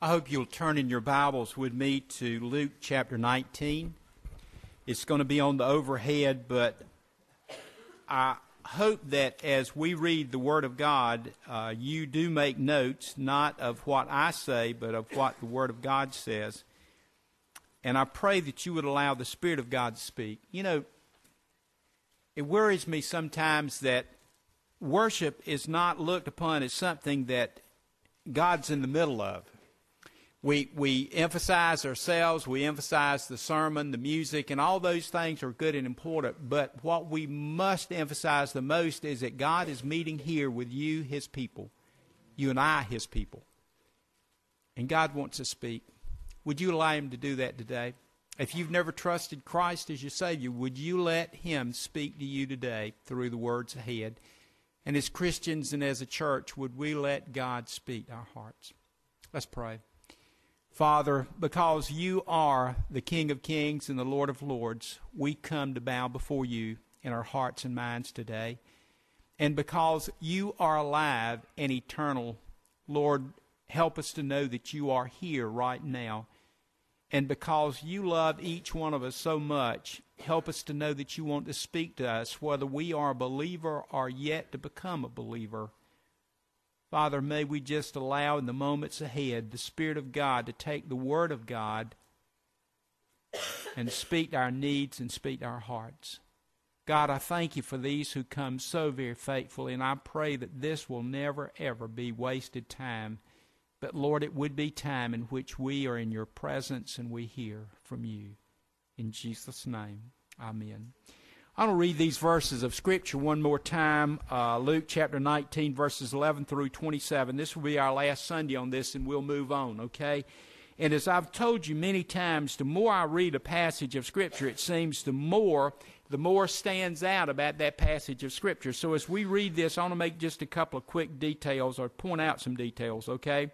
I hope you'll turn in your Bibles with me to Luke chapter 19. It's going to be on the overhead, but I hope that as we read the Word of God, uh, you do make notes, not of what I say, but of what the Word of God says. And I pray that you would allow the Spirit of God to speak. You know, it worries me sometimes that worship is not looked upon as something that God's in the middle of we we emphasize ourselves, we emphasize the sermon, the music, and all those things are good and important. But what we must emphasize the most is that God is meeting here with you, His people, you and I, His people, and God wants to speak. Would you allow Him to do that today? If you've never trusted Christ as your Savior, would you let Him speak to you today through the words ahead? And as Christians and as a church, would we let God speak our hearts? Let's pray. Father, because you are the King of Kings and the Lord of Lords, we come to bow before you in our hearts and minds today. And because you are alive and eternal, Lord, help us to know that you are here right now. And because you love each one of us so much, help us to know that you want to speak to us, whether we are a believer or yet to become a believer. Father, may we just allow in the moments ahead the Spirit of God to take the Word of God and speak to our needs and speak to our hearts. God, I thank you for these who come so very faithfully, and I pray that this will never, ever be wasted time. But Lord, it would be time in which we are in your presence and we hear from you. In Jesus' name, amen. I want to read these verses of Scripture one more time. Uh, Luke chapter 19, verses 11 through 27. This will be our last Sunday on this, and we'll move on, okay? And as I've told you many times, the more I read a passage of Scripture, it seems the more the more stands out about that passage of Scripture. So as we read this, I want to make just a couple of quick details or point out some details, okay?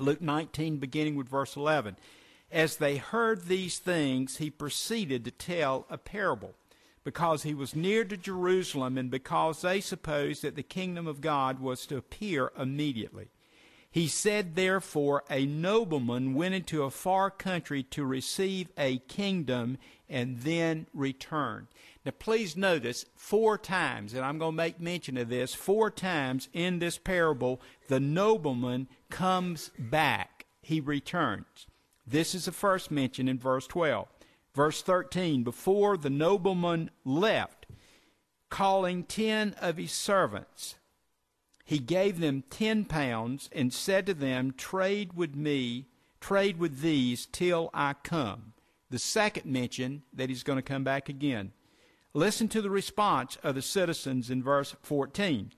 Luke 19, beginning with verse 11. As they heard these things, he proceeded to tell a parable because he was near to Jerusalem and because they supposed that the kingdom of God was to appear immediately. He said, therefore, a nobleman went into a far country to receive a kingdom and then returned. Now, please notice four times, and I'm going to make mention of this, four times in this parable, the nobleman comes back. He returns. This is the first mention in verse 12. Verse 13 Before the nobleman left, calling ten of his servants, he gave them ten pounds and said to them, Trade with me, trade with these till I come. The second mention that he's going to come back again. Listen to the response of the citizens in verse 14.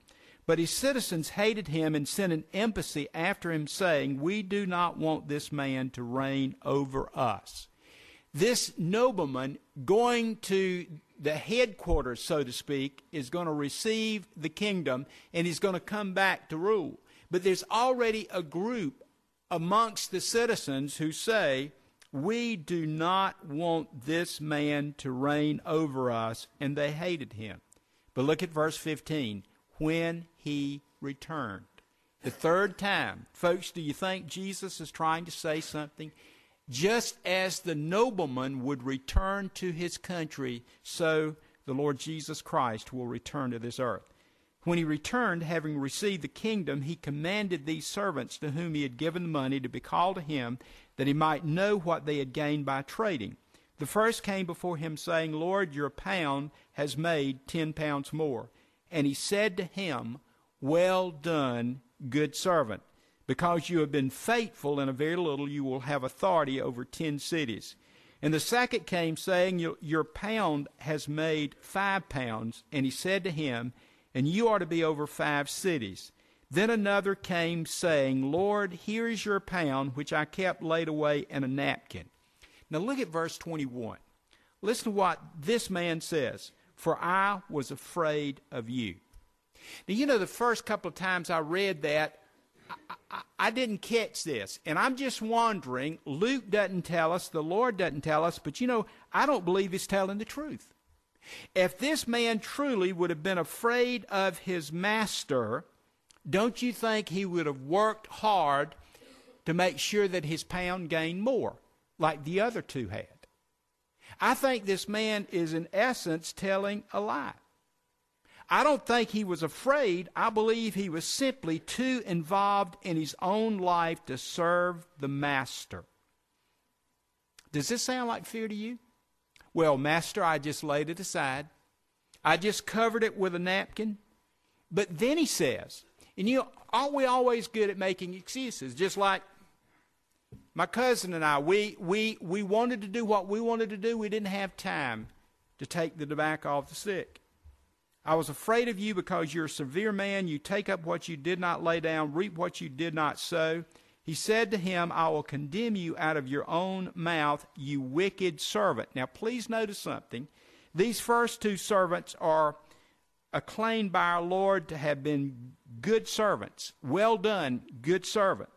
But his citizens hated him and sent an embassy after him, saying, We do not want this man to reign over us this nobleman going to the headquarters, so to speak, is going to receive the kingdom and he's going to come back to rule. But there's already a group amongst the citizens who say, We do not want this man to reign over us, and they hated him. But look at verse 15 when he returned. The third time. Folks, do you think Jesus is trying to say something? Just as the nobleman would return to his country, so the Lord Jesus Christ will return to this earth. When he returned, having received the kingdom, he commanded these servants to whom he had given the money to be called to him, that he might know what they had gained by trading. The first came before him, saying, Lord, your pound has made ten pounds more. And he said to him, Well done, good servant. Because you have been faithful in a very little, you will have authority over ten cities. And the second came, saying, Your pound has made five pounds. And he said to him, And you are to be over five cities. Then another came, saying, Lord, here is your pound, which I kept laid away in a napkin. Now look at verse 21. Listen to what this man says For I was afraid of you. Now, you know, the first couple of times I read that, I, didn't catch this. And I'm just wondering, Luke doesn't tell us, the Lord doesn't tell us, but you know, I don't believe he's telling the truth. If this man truly would have been afraid of his master, don't you think he would have worked hard to make sure that his pound gained more, like the other two had. I think this man is, in essence, telling a lie. I don't think he was afraid. I believe he was simply too involved in his own life to serve the master. Does this sound like fear to you? Well, master, I just laid it aside. I just covered it with a napkin. But then he says, and you know, aren't we always good at making excuses? Just like my cousin and I, we, we, we wanted to do what we wanted to do. We didn't have time to take the tobacco off the stick. I was afraid of you because you're a severe man. You take up what you did not lay down, reap what you did not sow. He said to him, I will condemn you out of your own mouth, you wicked servant. Now, please notice something. These first two servants are acclaimed by our Lord to have been good servants. Well done, good servant.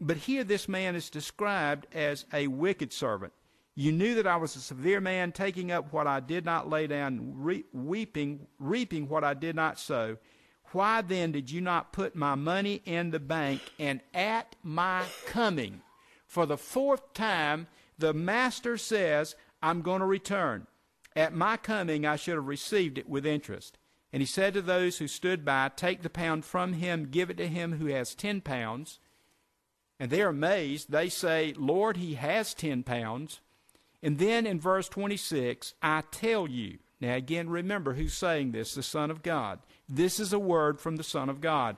But here, this man is described as a wicked servant. You knew that I was a severe man, taking up what I did not lay down, re- weeping, reaping what I did not sow. Why then did you not put my money in the bank? And at my coming, for the fourth time, the master says, I'm going to return. At my coming, I should have received it with interest. And he said to those who stood by, Take the pound from him, give it to him who has ten pounds. And they're amazed. They say, Lord, he has ten pounds. And then in verse 26, I tell you. Now, again, remember who's saying this the Son of God. This is a word from the Son of God.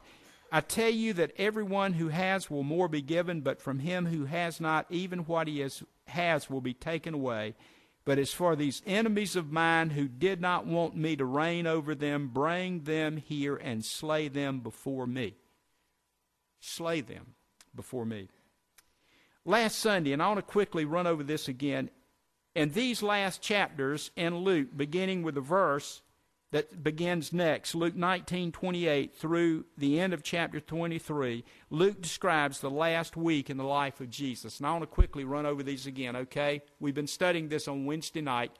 I tell you that everyone who has will more be given, but from him who has not, even what he has, has will be taken away. But as for these enemies of mine who did not want me to reign over them, bring them here and slay them before me. Slay them before me. Last Sunday, and I want to quickly run over this again. In these last chapters in Luke, beginning with the verse that begins next, Luke 19:28 through the end of chapter 23, Luke describes the last week in the life of Jesus. And I want to quickly run over these again, okay? We've been studying this on Wednesday night.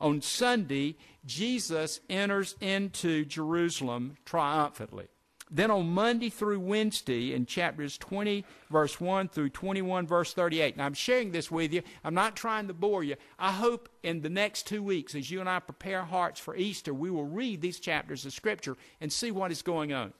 On Sunday, Jesus enters into Jerusalem triumphantly. Then on Monday through Wednesday, in chapters 20, verse 1 through 21, verse 38. Now, I'm sharing this with you. I'm not trying to bore you. I hope in the next two weeks, as you and I prepare hearts for Easter, we will read these chapters of Scripture and see what is going on.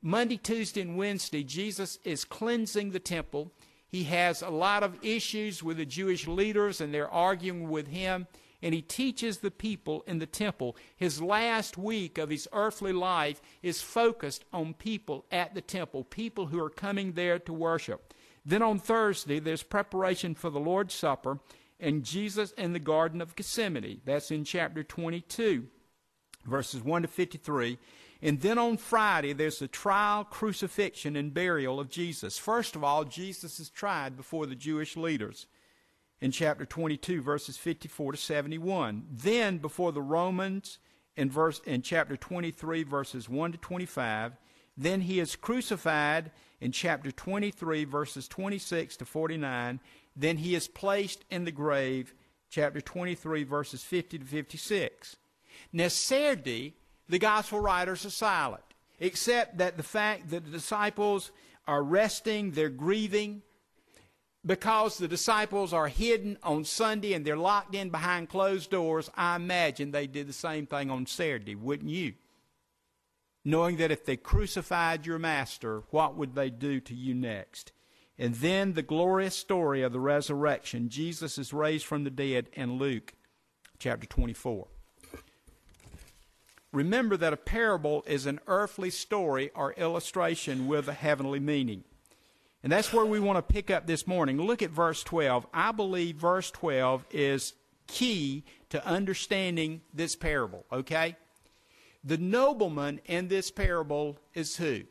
Monday, Tuesday, and Wednesday, Jesus is cleansing the temple. He has a lot of issues with the Jewish leaders, and they're arguing with him and he teaches the people in the temple. His last week of his earthly life is focused on people at the temple, people who are coming there to worship. Then on Thursday, there's preparation for the Lord's Supper and Jesus in the Garden of Gethsemane. That's in chapter 22, verses 1 to 53. And then on Friday, there's the trial, crucifixion, and burial of Jesus. First of all, Jesus is tried before the Jewish leaders in chapter 22, verses 54 to 71. Then, before the Romans in, verse, in chapter 23, verses 1 to 25. Then he is crucified in chapter 23, verses 26 to 49. Then he is placed in the grave, chapter 23, verses 50 to 56. Now, the gospel writers are silent, except that the fact that the disciples are resting, they're grieving, because the disciples are hidden on Sunday and they're locked in behind closed doors, I imagine they did the same thing on Saturday, wouldn't you? Knowing that if they crucified your master, what would they do to you next? And then the glorious story of the resurrection. Jesus is raised from the dead in Luke chapter 24. Remember that a parable is an earthly story or illustration with a heavenly meaning. And that's where we want to pick up this morning. Look at verse 12. I believe verse 12 is key to understanding this parable, okay? The nobleman in this parable is who?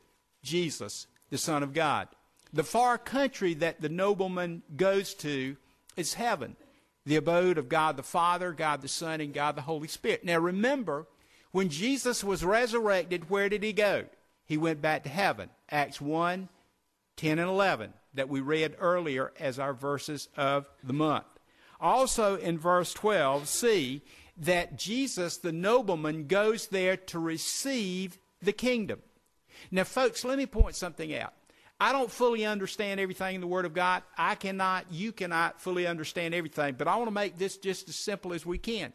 Jesus, the Son of God. The far country that the nobleman goes to is heaven, the abode of God the Father, God the Son, and God the Holy Spirit. Now remember, when Jesus was resurrected, where did he go? He went back to heaven. Acts 1 10 and 11 that we read earlier as our verses of the month. Also in verse 12, see that Jesus, the nobleman, goes there to receive the kingdom. Now, folks, let me point something out. I don't fully understand everything in the Word of God. I cannot, you cannot fully understand everything. But I want to make this just as simple as we can.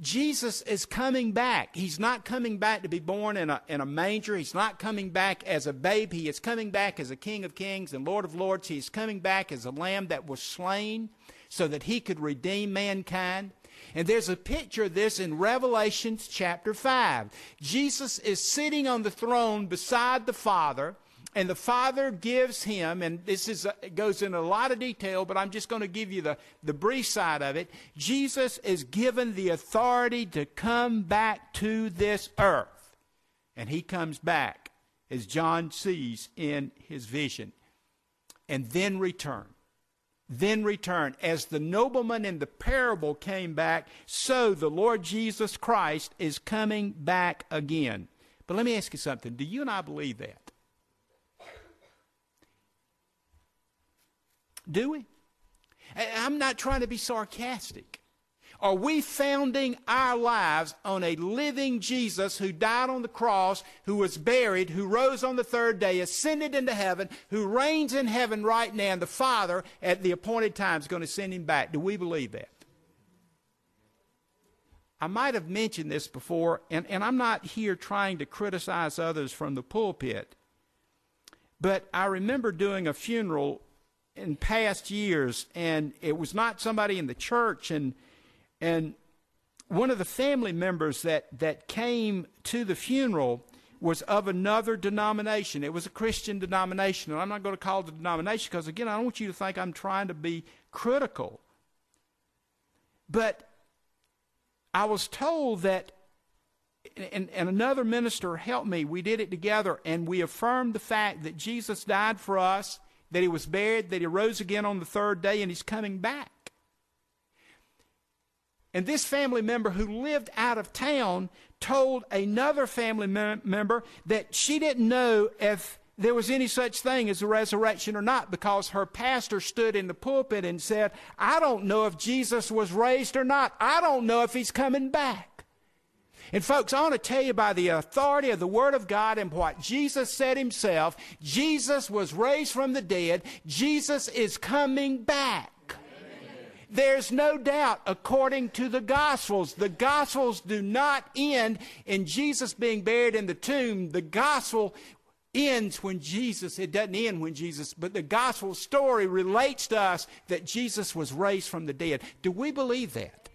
Jesus is coming back. He's not coming back to be born in a, in a manger. He's not coming back as a babe. He is coming back as a King of kings and Lord of lords. He's coming back as a lamb that was slain so that he could redeem mankind. And there's a picture of this in Revelations chapter 5. Jesus is sitting on the throne beside the Father and the father gives him and this is uh, it goes into a lot of detail but i'm just going to give you the, the brief side of it. Jesus is given the authority to come back to this earth and he comes back as john sees in his vision and then return then return. As the nobleman in the parable came back so the lord jesus christ is coming back again. But let me ask you something. Do you and i believe that Do we? I'm not trying to be sarcastic. Are we founding our lives on a living Jesus who died on the cross, who was buried, who rose on the third day, ascended into heaven, who reigns in heaven right now, and the Father at the appointed time is going to send him back? Do we believe that? I might have mentioned this before, and, and I'm not here trying to criticize others from the pulpit, but I remember doing a funeral in past years, and it was not somebody in the church, and and one of the family members that that came to the funeral was of another denomination. It was a Christian denomination, and I'm not going to call a denomination because again, I don't want you to think I'm trying to be critical. But I was told that and, and, another minister helped me. We did it together, and we affirmed the fact that Jesus died for us, that he was buried, that he rose again on the third day, and he's coming back. And this family member who lived out of town told another family member that she didn't know if there was any such thing as a resurrection or not because her pastor stood in the pulpit and said, I don't know if Jesus was raised or not. I don't know if he's coming back. And folks, I want to tell you by the authority of the Word of God and what Jesus said himself, Jesus was raised from the dead. Jesus is coming back. There's no doubt, according to the Gospels, the Gospels do not end in Jesus being buried in the tomb. The Gospel ends when Jesus, it doesn't end when Jesus, but the Gospel story relates to us that Jesus was raised from the dead. Do we believe that?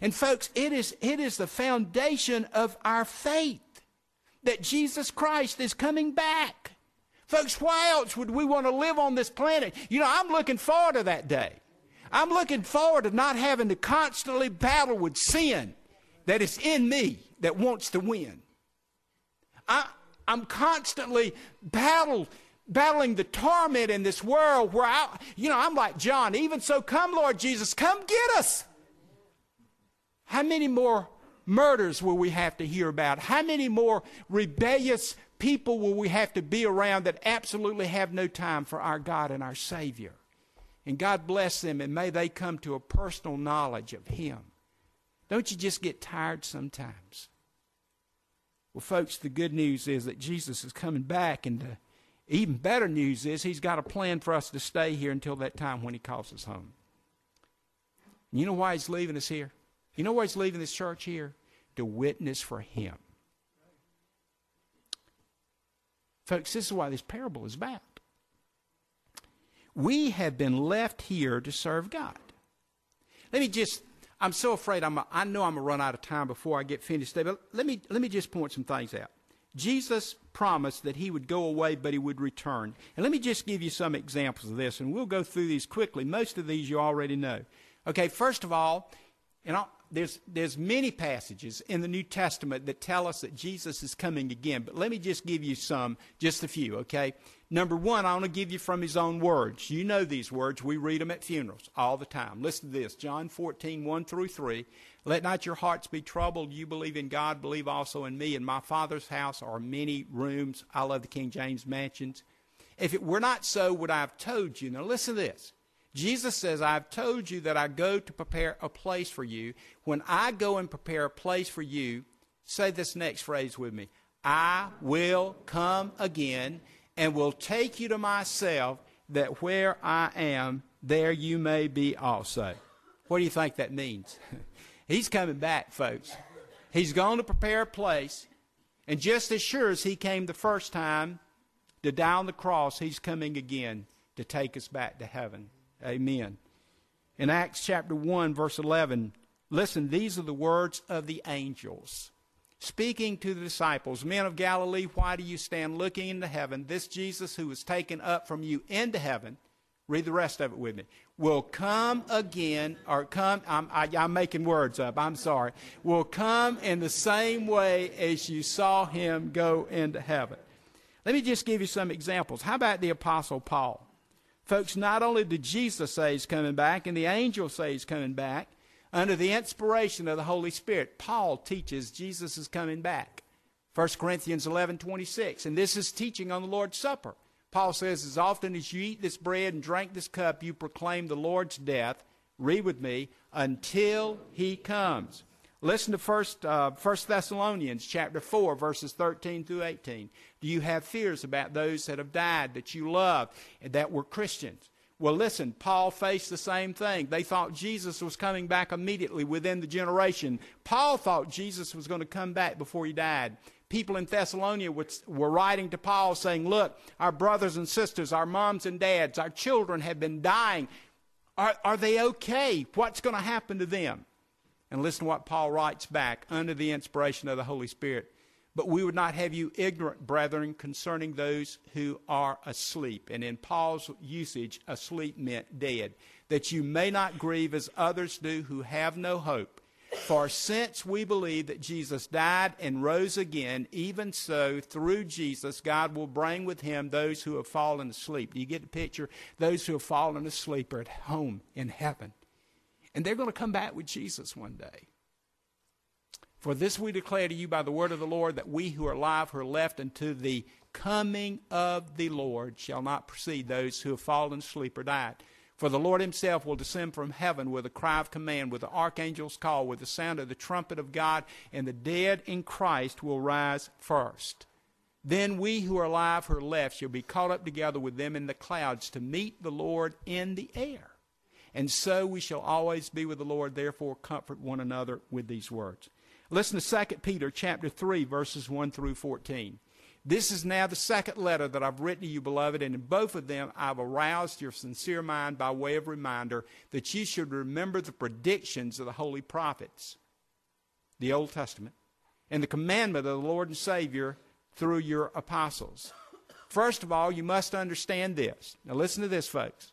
And folks, it is, it is the foundation of our faith that Jesus Christ is coming back. Folks, why else would we want to live on this planet? You know, I'm looking forward to that day. I'm looking forward to not having to constantly battle with sin that is in me that wants to win. I, I'm constantly battle, battling the torment in this world where I, you know, I'm like John, even so, come, Lord Jesus, come get us. How many more murders will we have to hear about? How many more rebellious people will we have to be around that absolutely have no time for our God and our Savior? And God bless them, and may they come to a personal knowledge of Him. Don't you just get tired sometimes? Well, folks, the good news is that Jesus is coming back, and the even better news is He's got a plan for us to stay here until that time when He calls us home. You know why He's leaving us here? You know why he's leaving this church here? To witness for him. Folks, this is why this parable is about. We have been left here to serve God. Let me just, I'm so afraid, I'm a, I know I'm going to run out of time before I get finished today, but let me, let me just point some things out. Jesus promised that he would go away, but he would return. And let me just give you some examples of this, and we'll go through these quickly. Most of these you already know. Okay, first of all, and I'll, there's, there's many passages in the New Testament that tell us that Jesus is coming again, but let me just give you some, just a few, okay? Number one, I want to give you from his own words. You know these words. We read them at funerals all the time. Listen to this John 14, 1 through 3. Let not your hearts be troubled. You believe in God, believe also in me. In my Father's house are many rooms. I love the King James mansions. If it were not so, would I have told you? Now listen to this. Jesus says, I've told you that I go to prepare a place for you. When I go and prepare a place for you, say this next phrase with me I will come again and will take you to myself, that where I am, there you may be also. What do you think that means? He's coming back, folks. He's going to prepare a place, and just as sure as he came the first time to die on the cross, he's coming again to take us back to heaven. Amen. In Acts chapter 1, verse 11, listen, these are the words of the angels. Speaking to the disciples, men of Galilee, why do you stand looking into heaven? This Jesus who was taken up from you into heaven, read the rest of it with me, will come again, or come, I'm, I, i am making words up, I'm sorry, will come in the same way as you saw him go into heaven. Let me just give you some examples. How about the Apostle Paul? Folks, not only did Jesus say he's coming back and the angels say he's coming back, under the inspiration of the Holy Spirit, Paul teaches Jesus is coming back. 1 Corinthians 11 26. And this is teaching on the Lord's Supper. Paul says, As often as you eat this bread and drink this cup, you proclaim the Lord's death, read with me, until he comes. Listen to First, uh, First Thessalonians chapter 4, verses 13 through 18. Do you have fears about those that have died that you love and that were Christians? Well, listen, Paul faced the same thing. They thought Jesus was coming back immediately within the generation. Paul thought Jesus was going to come back before he died. People in Thessalonica were writing to Paul saying, Look, our brothers and sisters, our moms and dads, our children have been dying. Are, are they okay? What's going to happen to them? And listen to what Paul writes back under the inspiration of the Holy Spirit. But we would not have you ignorant, brethren, concerning those who are asleep. And in Paul's usage, asleep meant dead. That you may not grieve as others do who have no hope. For since we believe that Jesus died and rose again, even so, through Jesus, God will bring with him those who have fallen asleep. Do you get the picture? Those who have fallen asleep are at home in heaven. And they're going to come back with Jesus one day. For this we declare to you by the word of the Lord that we who are alive, who are left unto the coming of the Lord, shall not precede those who have fallen asleep or died. For the Lord himself will descend from heaven with a cry of command, with the archangel's call, with the sound of the trumpet of God, and the dead in Christ will rise first. Then we who are alive, who are left, shall be caught up together with them in the clouds to meet the Lord in the air. And so we shall always be with the Lord. Therefore, comfort one another with these words. Listen to 2 Peter chapter 3, verses 1 through 14. This is now the second letter that I've written to you, beloved, and in both of them I've aroused your sincere mind by way of reminder that you should remember the predictions of the holy prophets, the Old Testament, and the commandment of the Lord and Savior through your apostles. First of all, you must understand this. Now, listen to this, folks.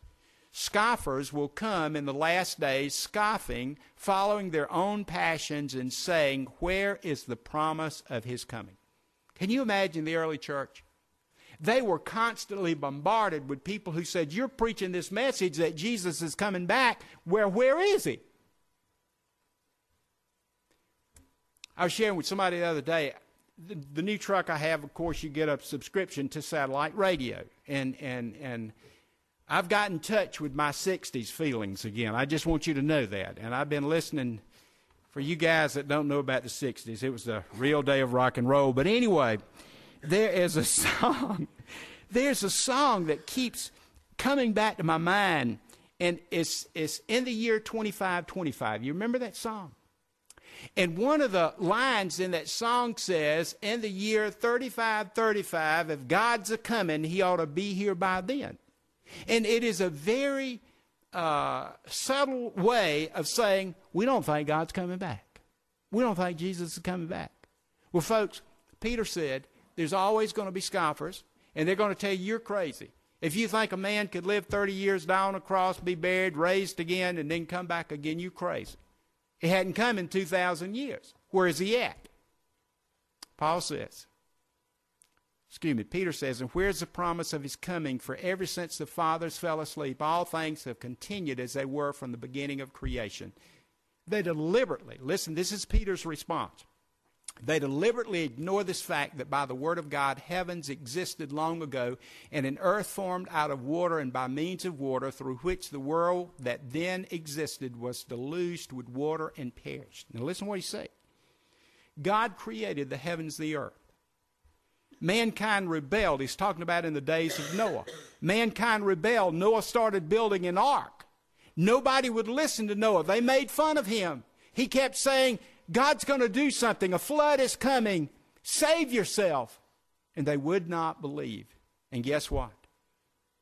Scoffers will come in the last days, scoffing, following their own passions, and saying, Where is the promise of his coming? Can you imagine the early church? They were constantly bombarded with people who said, You're preaching this message that Jesus is coming back. Where, where is he? I was sharing with somebody the other day. The, the new truck I have, of course, you get a subscription to satellite radio. And, and, and I've got in touch with my 60s feelings again. I just want you to know that. And I've been listening for you guys that don't know about the 60s. It was the real day of rock and roll. But anyway, there is a song. There's a song that keeps coming back to my mind. And it's, it's in the year 2525. You remember that song? And one of the lines in that song says, In the year 3535, if God's a coming, he ought to be here by then. And it is a very uh, subtle way of saying, we don't think God's coming back. We don't think Jesus is coming back. Well, folks, Peter said, there's always going to be scoffers, and they're going to tell you you're crazy. If you think a man could live 30 years, die on a cross, be buried, raised again, and then come back again, you're crazy. It hadn't come in 2,000 years. Where is he at? Paul says, excuse me, Peter says, and where's the promise of his coming? For ever since the fathers fell asleep, all things have continued as they were from the beginning of creation. They deliberately, listen, this is Peter's response. They deliberately ignore this fact that by the word of God, heavens existed long ago, and an earth formed out of water and by means of water, through which the world that then existed was deluged with water and perished. Now listen to what he said. God created the heavens the earth. Mankind rebelled. He's talking about in the days of Noah. Mankind rebelled. Noah started building an ark. Nobody would listen to Noah. They made fun of him. He kept saying, God's going to do something. A flood is coming. Save yourself. And they would not believe. And guess what?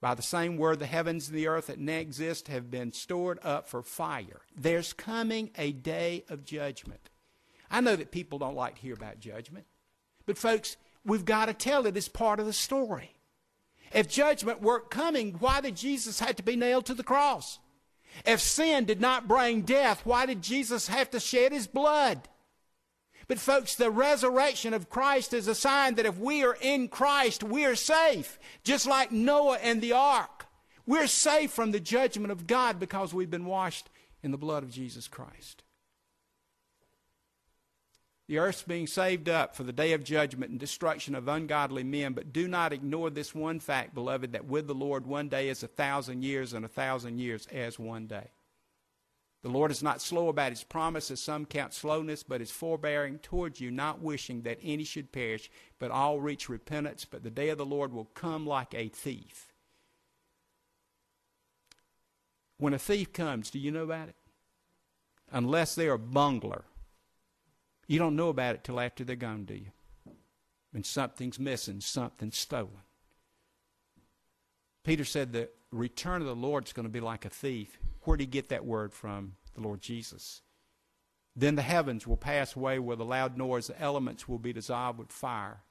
By the same word, the heavens and the earth that now exist have been stored up for fire. There's coming a day of judgment. I know that people don't like to hear about judgment. But, folks, we've got to tell it as part of the story. If judgment weren't coming, why did Jesus have to be nailed to the cross? If sin did not bring death, why did Jesus have to shed his blood? But, folks, the resurrection of Christ is a sign that if we are in Christ, we are safe. Just like Noah and the ark. We're safe from the judgment of God because we've been washed in the blood of Jesus Christ. The earth's being saved up for the day of judgment and destruction of ungodly men, but do not ignore this one fact, beloved, that with the Lord one day is a thousand years, and a thousand years as one day. The Lord is not slow about his promise, as some count slowness, but is forbearing towards you, not wishing that any should perish, but all reach repentance. But the day of the Lord will come like a thief. When a thief comes, do you know about it? Unless they're a bungler you don't know about it till after they're gone, do you? When something's missing, something's stolen. Peter said the return of the Lord is going to be like a thief. Where did he get that word from? The Lord Jesus. Then the heavens will pass away with a loud noise, the elements will be dissolved with fire,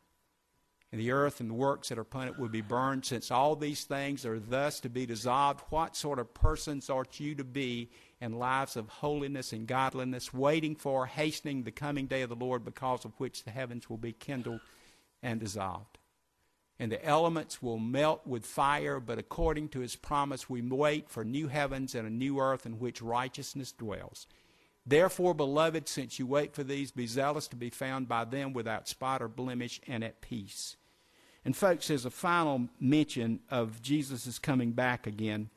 and the earth and the works that are upon it will be burned. Since all these things are thus to be dissolved, what sort of persons ought you to be in lives of holiness and godliness, waiting for, hastening the coming day of the Lord, because of which the heavens will be kindled and dissolved. And the elements will melt with fire, but according to his promise, we wait for new heavens and a new earth in which righteousness dwells. Therefore, beloved, since you wait for these, be zealous to be found by them without spot or blemish and at peace. And, folks, as a final mention of Jesus' is coming back again,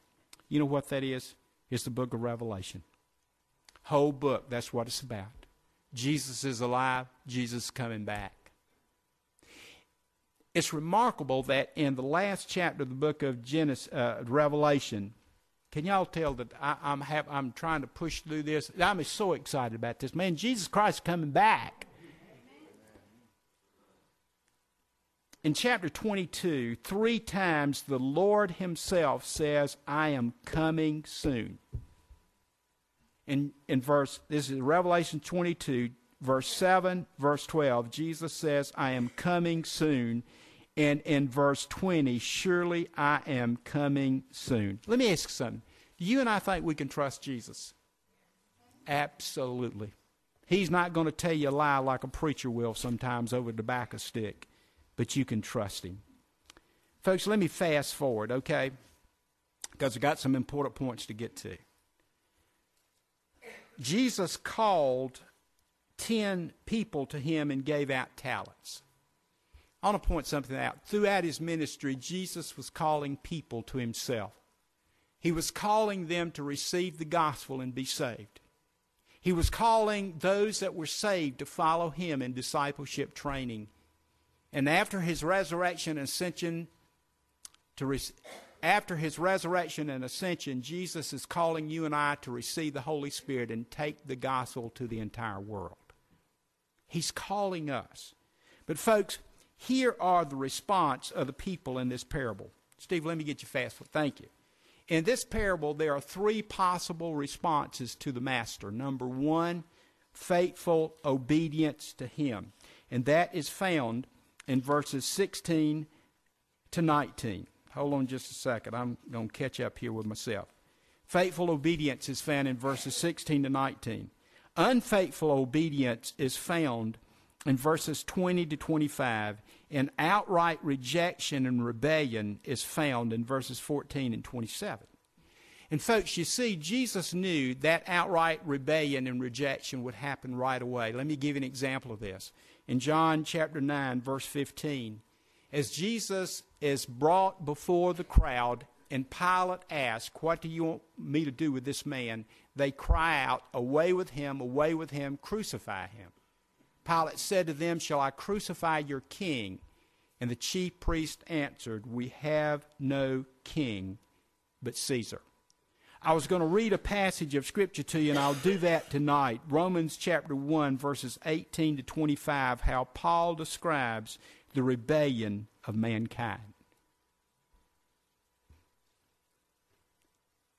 you know what that is? It's the book of Revelation. Whole book, that's what it's about. Jesus is alive, Jesus is coming back. It's remarkable that in the last chapter of the book of Genesis, uh, Revelation, can y'all tell that I, I'm, I'm trying to push through this? I'm so excited about this. Man, Jesus Christ is coming back. In chapter 22, three times the Lord Himself says, I am coming soon. In, in verse, this is Revelation 22, verse 7, verse 12, Jesus says, I am coming soon. And in verse 20, surely I am coming soon. Let me ask you something. Do you and I think we can trust Jesus? Absolutely. He's not going to tell you a lie like a preacher will sometimes over the a tobacco stick but you can trust Him. Folks, let me fast forward, okay? Because I've got some important points to get to. Jesus called 10 people to him and gave out talents. I want to point something out. Throughout his ministry, Jesus was calling people to himself. He was calling them to receive the gospel and be saved. He was calling those that were saved to follow him in discipleship training and after his resurrection and ascension, to re- after his resurrection and ascension, Jesus is calling you and I to receive the Holy Spirit and take the gospel to the entire world. He's calling us. But, folks, here are the response of the people in this parable. Steve, let me get you fast. Thank you. In this parable, there are three possible responses to the Master. Number one, faithful obedience to Him. And that is found in verses 16 to 19. Hold on just a second. I'm going to catch up here with myself. Faithful obedience is found in verses 16 to 19. Unfaithful obedience is found in verses 20 to 25. And outright rejection and rebellion is found in verses 14 and 27. And folks, you see, Jesus knew that outright rebellion and rejection would happen right away. Let me give you an example of this in John chapter 9, verse 15. As Jesus is brought before the crowd and Pilate asks, What do you want me to do with this man? They cry out, Away with him, away with him, crucify him. Pilate said to them, Shall I crucify your king? And the chief priest answered, We have no king but Caesar. I was going to read a passage of Scripture to you, and I'll do that tonight. Romans chapter 1, verses 18 to 25, how Paul describes the rebellion of mankind.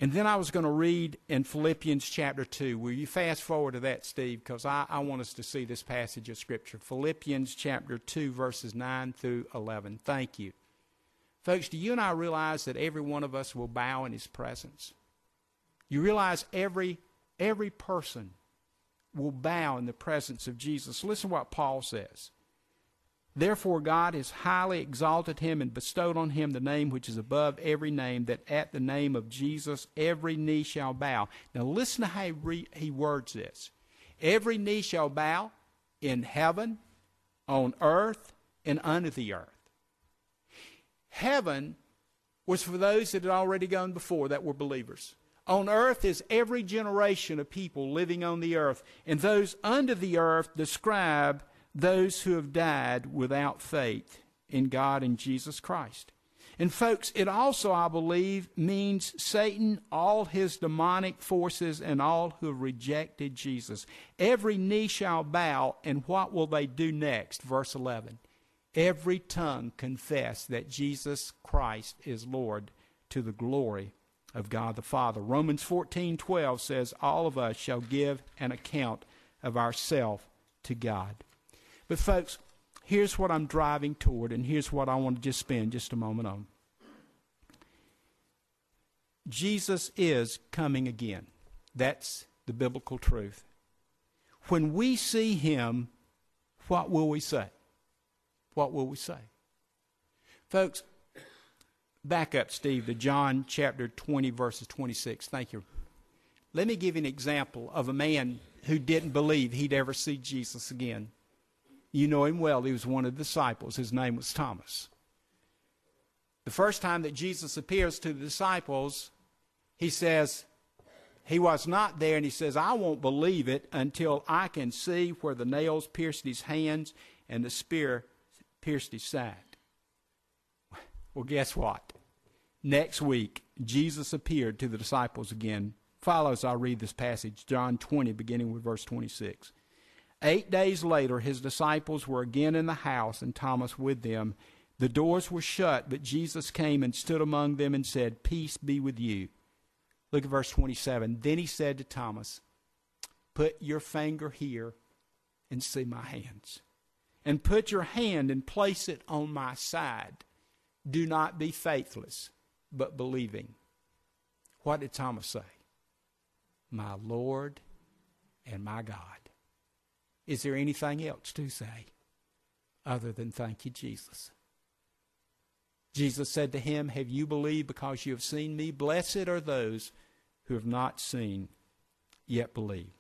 And then I was going to read in Philippians chapter 2. Will you fast forward to that, Steve? Because I, I, want us to see this passage of Scripture. Philippians chapter 2, verses 9 through 11. Thank you. Folks, do you and I realize that every one of us will bow in His presence? You realize every, every person will bow in the presence of Jesus. Listen to what Paul says. Therefore, God has highly exalted him and bestowed on him the name which is above every name, that at the name of Jesus every knee shall bow. Now, listen to how he, words this every knee shall bow in heaven, on earth, and under the earth. Heaven was for those that had already gone before that were believers. On earth is every generation of people living on the earth, and those under the earth describe those who have died without faith in God and Jesus Christ. And, folks, it also, I believe, means Satan, all his demonic forces, and all who have rejected Jesus. Every knee shall bow, and what will they do next? Verse 11. Every tongue confess that Jesus Christ is Lord to the glory of God the Father. Romans 14:12 says all of us shall give an account of ourselves to God. But, folks, here's what I'm driving toward, and here's what I want to just spend just a moment on. Jesus is coming again. That's the biblical truth. When we see him, what will we say? What will we say? Folks, back up, Steve, to John chapter 20, verses 26. Thank you. Let me give you an example of a man who didn't believe he'd ever see Jesus again. You know him well. He was one of the disciples. His name was Thomas. The first time that Jesus appears to the disciples, he says, he was not there, and he says, I won't believe it until I can see where the nails pierced his hands and the spear pierced his side. Well, guess what? Next week, Jesus appeared to the disciples again. Follow as I read this passage, John 20, beginning with verse 26. Eight days later, his disciples were again in the house, and Thomas with them. The doors were shut, but Jesus came and stood among them and said, Peace be with you. Look at verse 27. Then he said to Thomas, Put your finger here and see my hands. And put your hand and place it on my side. Do not be faithless, but believing. What did Thomas say? My Lord and my God. Is there anything else to say other than thank you, Jesus? Jesus said to him, Have you believed because you have seen me? Blessed are those who have not seen yet believe.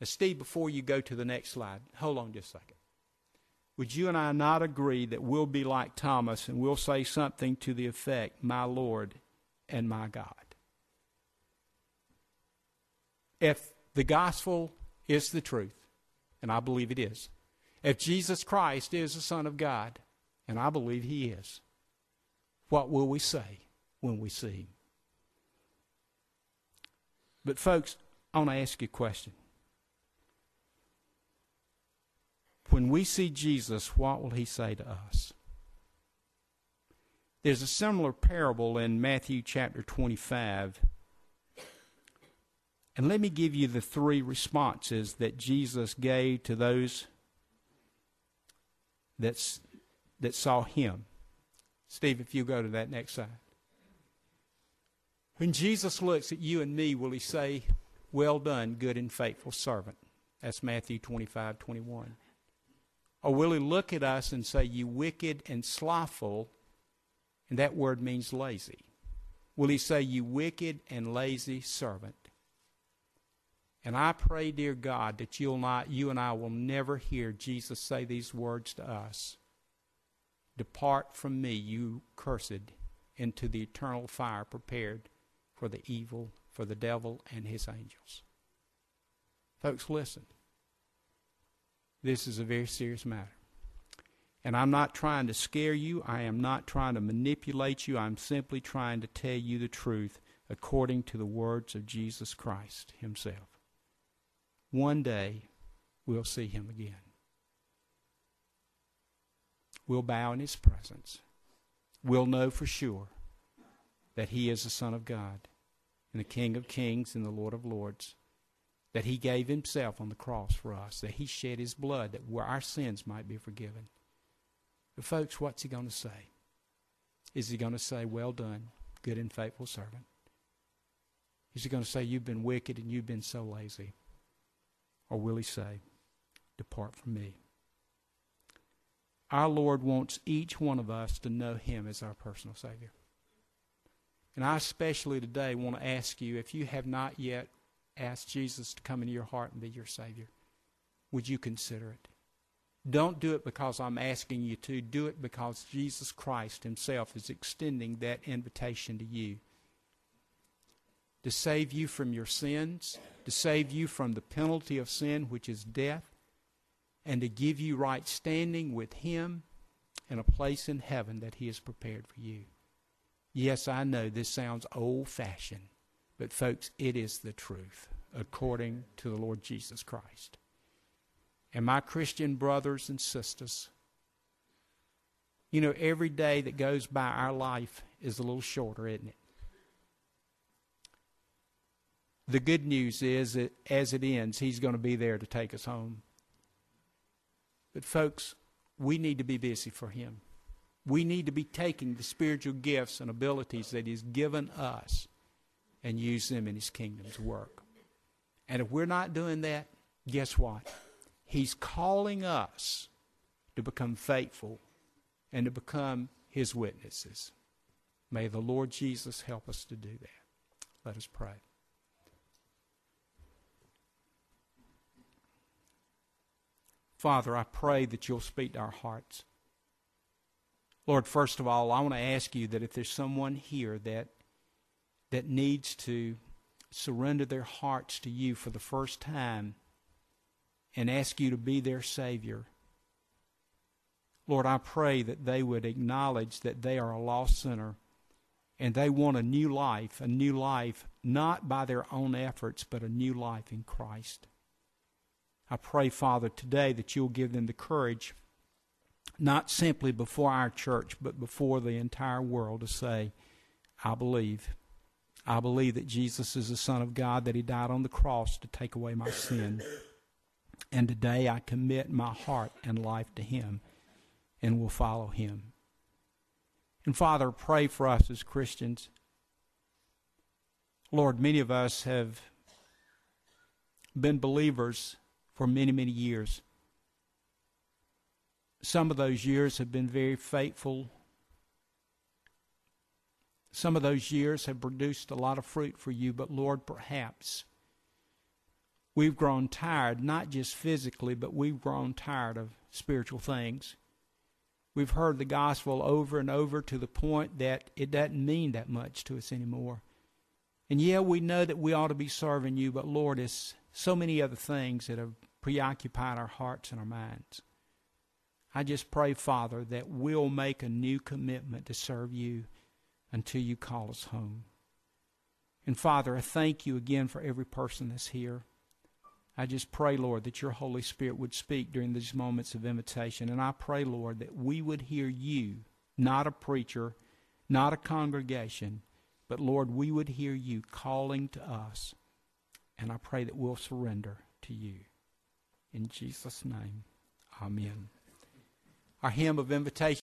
Now, Steve, before you go to the next slide, hold on just a second. Would you and I not agree that we'll be like Thomas and we'll say something to the effect, My Lord and my God? If the gospel is the truth, and I believe it is. If Jesus Christ is the Son of God, and I believe He is, what will we say when we see Him? But, folks, I want to ask you a question. When we see Jesus, what will He say to us? There's a similar parable in Matthew chapter 25 and let me give you the three responses that Jesus gave to those that's, that saw him. Steve, if you go to that next slide. When Jesus looks at you and me, will he say, Well done, good and faithful servant? That's Matthew 25, 21. Or will he look at us and say, You wicked and slothful, and that word means lazy? Will he say, You wicked and lazy servant? And I pray, dear God, that you'll not, you and I will never hear Jesus say these words to us Depart from me, you cursed, into the eternal fire prepared for the evil, for the devil and his angels. Folks, listen. This is a very serious matter. And I'm not trying to scare you. I am not trying to manipulate you. I'm simply trying to tell you the truth according to the words of Jesus Christ Himself. One day, we'll see Him again. We'll bow in His presence. We'll know for sure that He is the Son of God and the King of Kings and the Lord of Lords. That He gave Himself on the cross for us, that He shed His blood that our sins might be forgiven. But, folks, what's he going to say? Is he going to say, Well done, good and faithful servant? Is he going to say, You've been wicked and you've been so lazy? Or will he say, Depart from me? Our Lord wants each one of us to know him as our personal Savior. And I especially today want to ask you if you have not yet asked Jesus to come into your heart and be your Savior, would you consider it? Don't do it because I'm asking you to. Do it because Jesus Christ Himself is extending that invitation to you to save you from your sins, to save you from the penalty of sin, which is death, and to give you right standing with Him and a place in heaven that He has prepared for you. Yes, I know this sounds old fashioned, but folks, it is the truth according to the Lord Jesus Christ. And my Christian brothers and sisters, you know, every day that goes by our life is a little shorter, isn't it? The good news is that as it ends, He's going to be there to take us home. But, folks, we need to be busy for Him. We need to be taking the spiritual gifts and abilities that He's given us and use them in His kingdom's work. And if we're not doing that, guess what? He's calling us to become faithful and to become His witnesses. May the Lord Jesus help us to do that. Let us pray. Father, I pray that you'll speak to our hearts. Lord, first of all, I want to ask you that if there's someone here that that needs to surrender their hearts to you for the first time and ask you to be their Savior, Lord, I pray that they would acknowledge that they are a lost sinner and they want a new life, a new life not by their own efforts, but a new life in Christ. I pray, Father, today that you'll give them the courage, not simply before our church, but before the entire world, to say, I believe. I believe that Jesus is the Son of God, that He died on the cross to take away my sin. And today I commit my heart and life to Him and will follow Him. And Father, pray for us as Christians. Lord, many of us have been believers for many, many years. Some of those years have been very faithful. Some of those years have produced a lot of fruit for you, but Lord, perhaps we've grown tired, not just physically, but we've grown tired of spiritual things. We've heard the gospel over and over to the point that it doesn't mean that much to us anymore. And yeah, we know that we ought to be serving you, but Lord, it's so many other things that have preoccupied our hearts and our minds. I just pray, Father, that we'll make a new commitment to serve you until you call us home. And Father, I thank you again for every person that's here. I just pray, Lord, that your Holy Spirit would speak during these moments of invitation. And I pray, Lord, that we would hear you, not a preacher, not a congregation, but Lord, we would hear you calling to us and I pray that we'll surrender to you. In Jesus' name, amen. Our hymn of invitation.